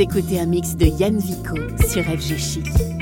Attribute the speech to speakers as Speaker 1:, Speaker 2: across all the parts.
Speaker 1: Écoutez un mix de Yann Vico sur FG Chic.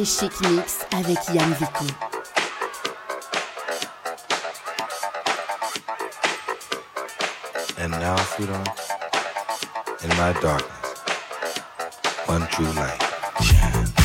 Speaker 2: DJ Chic Mix avec Yann Vicky.
Speaker 3: And now, Fudo, in my darkness, one true light.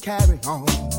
Speaker 4: Carry on.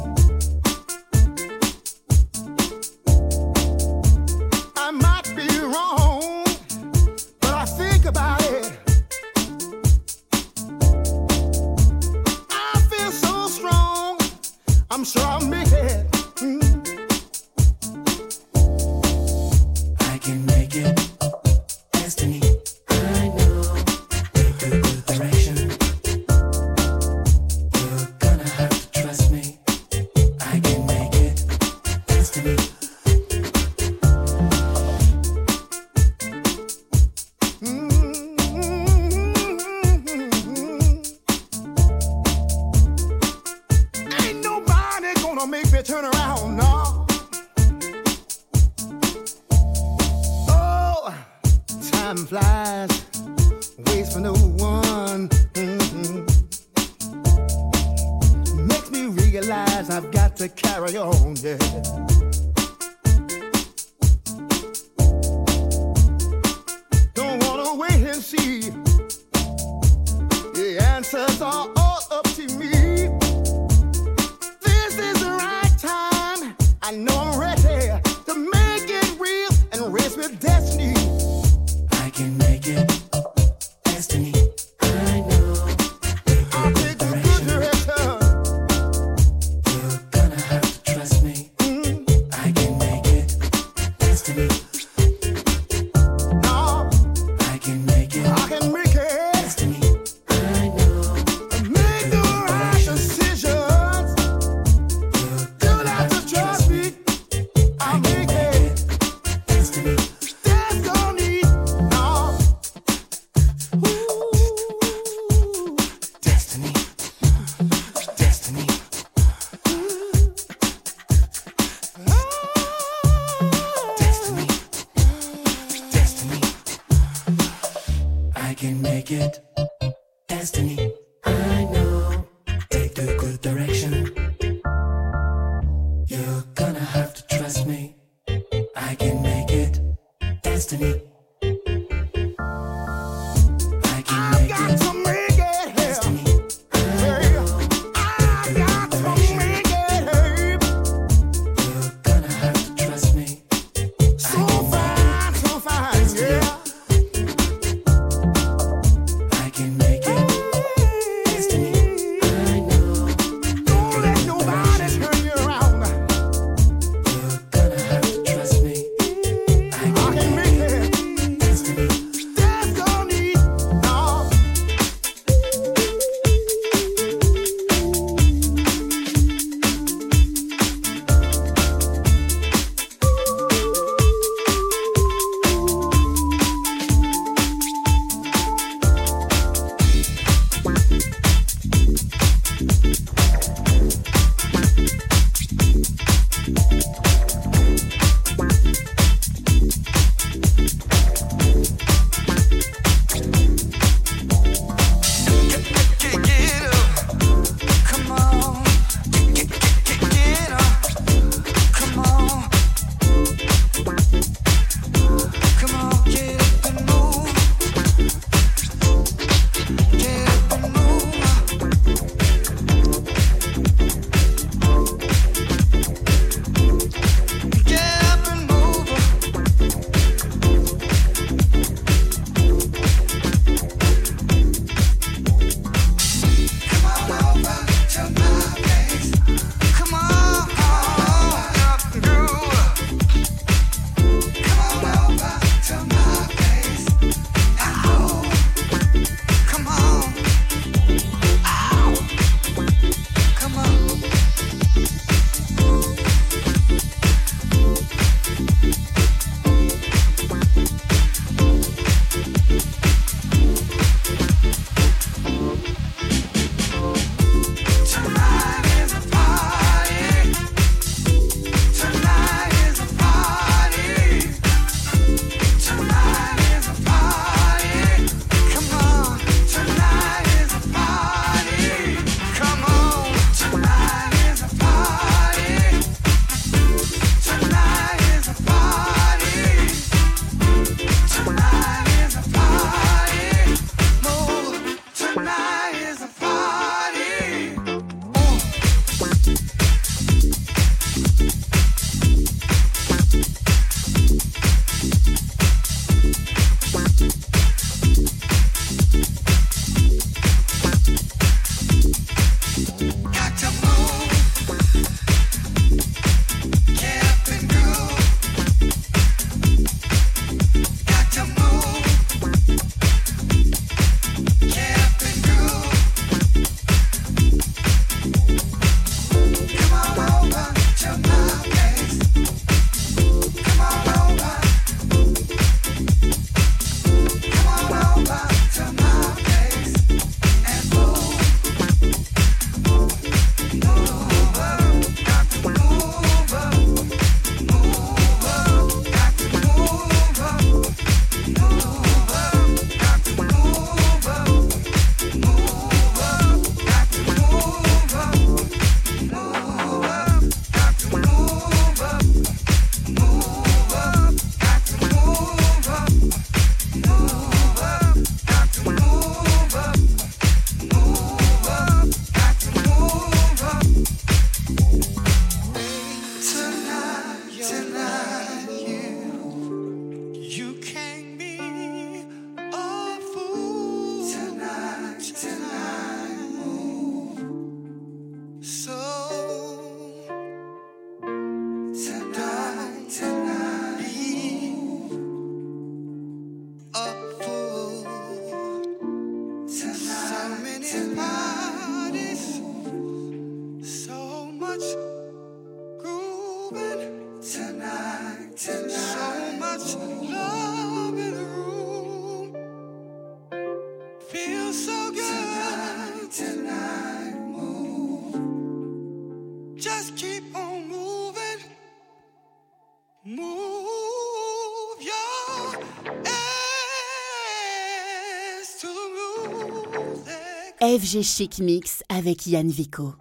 Speaker 2: FG Chic Mix avec Yann Vico.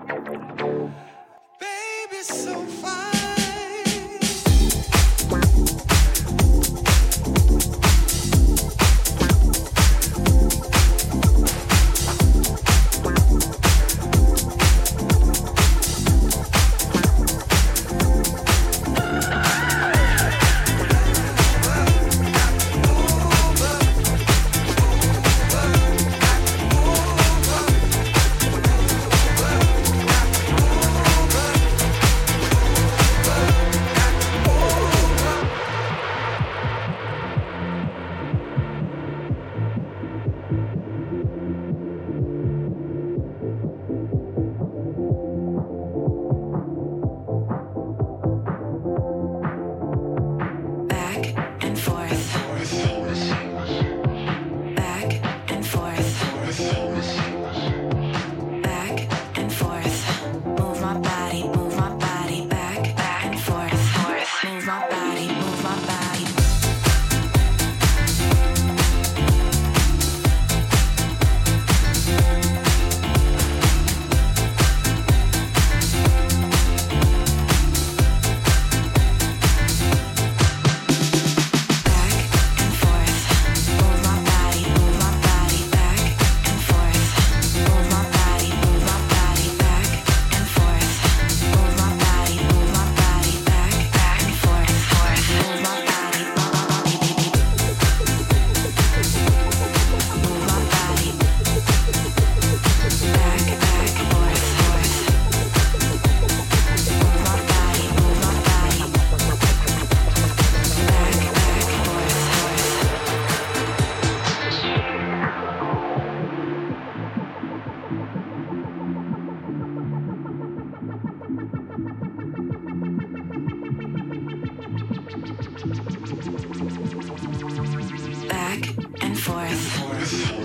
Speaker 1: です。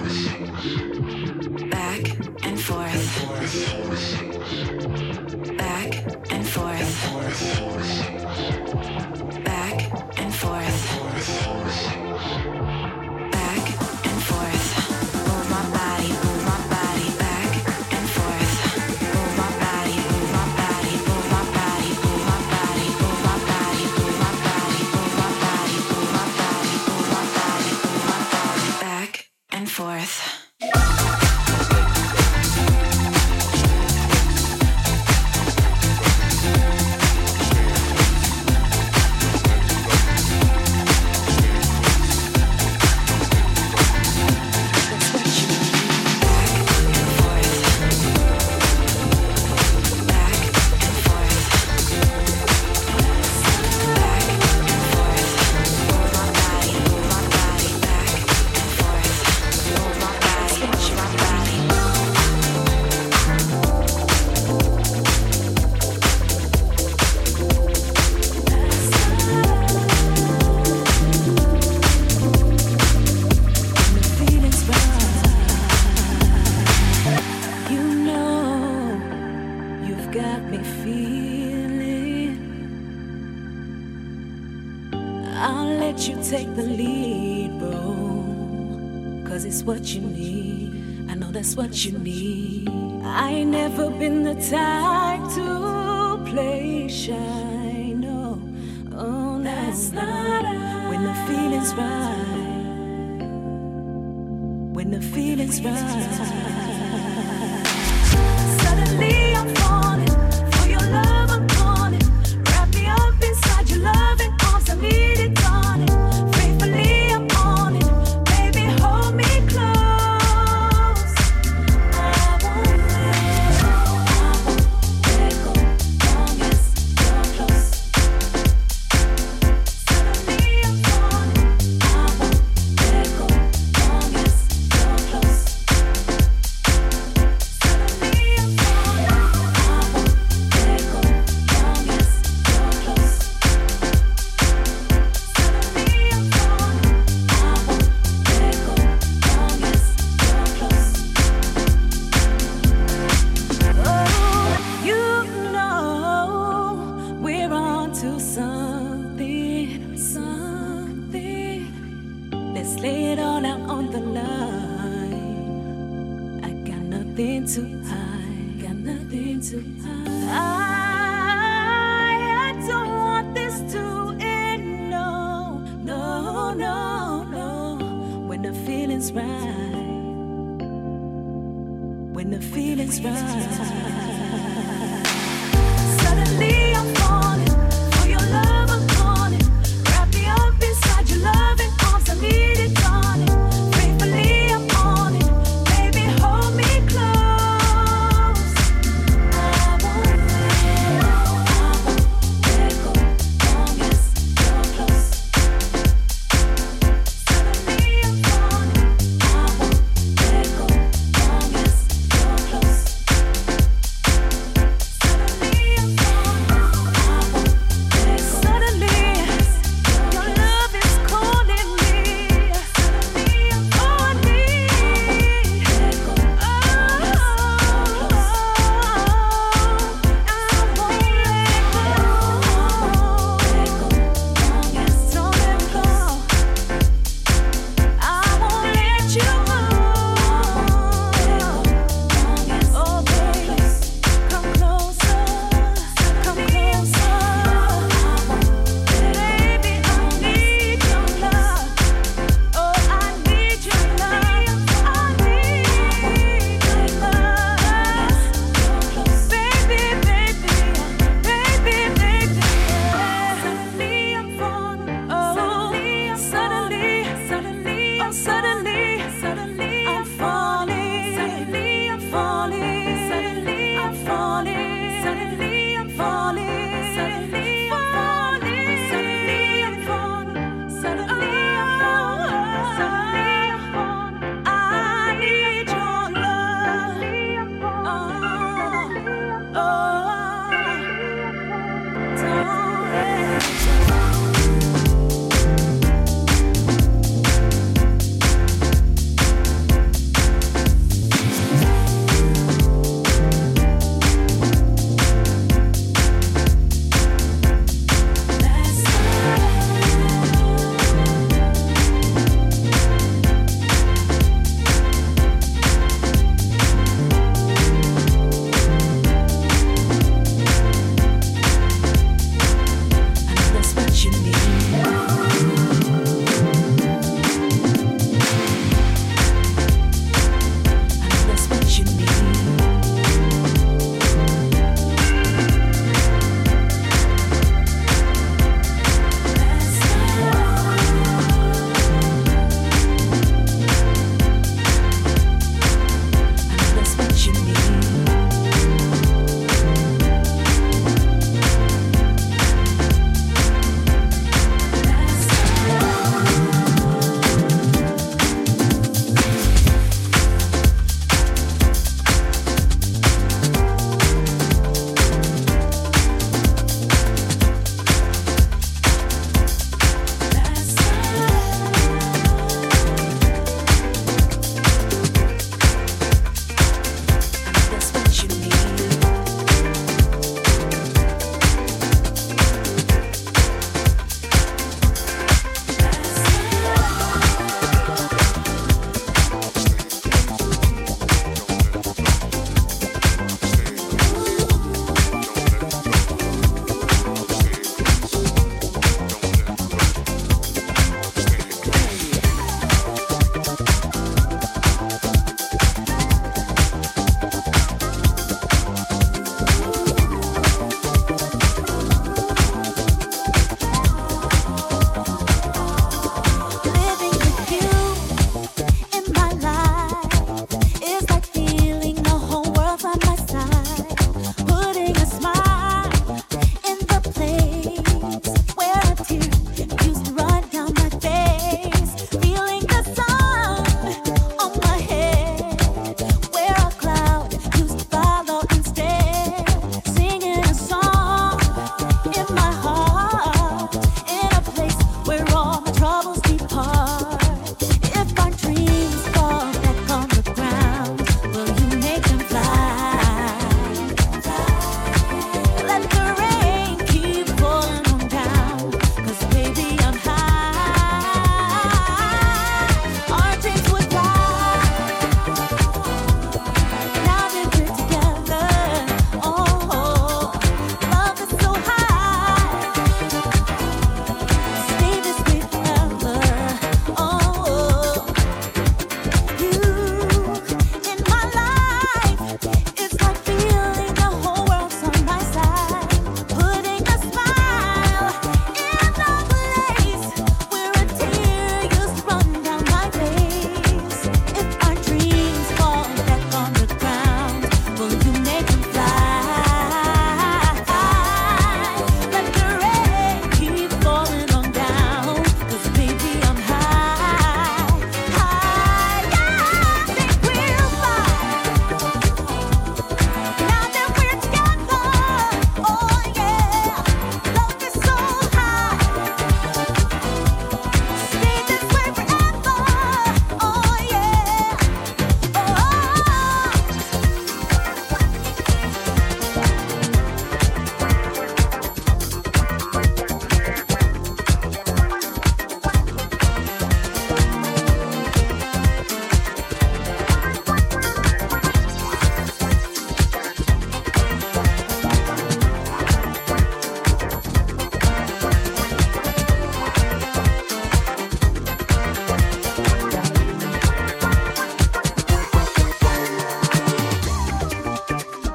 Speaker 1: what you need. I ain't never been the type to play shy. No, oh, that's not I. When the feeling's right. When the feeling's right.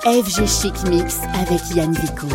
Speaker 2: FG Chic Mix avec Yann Vico.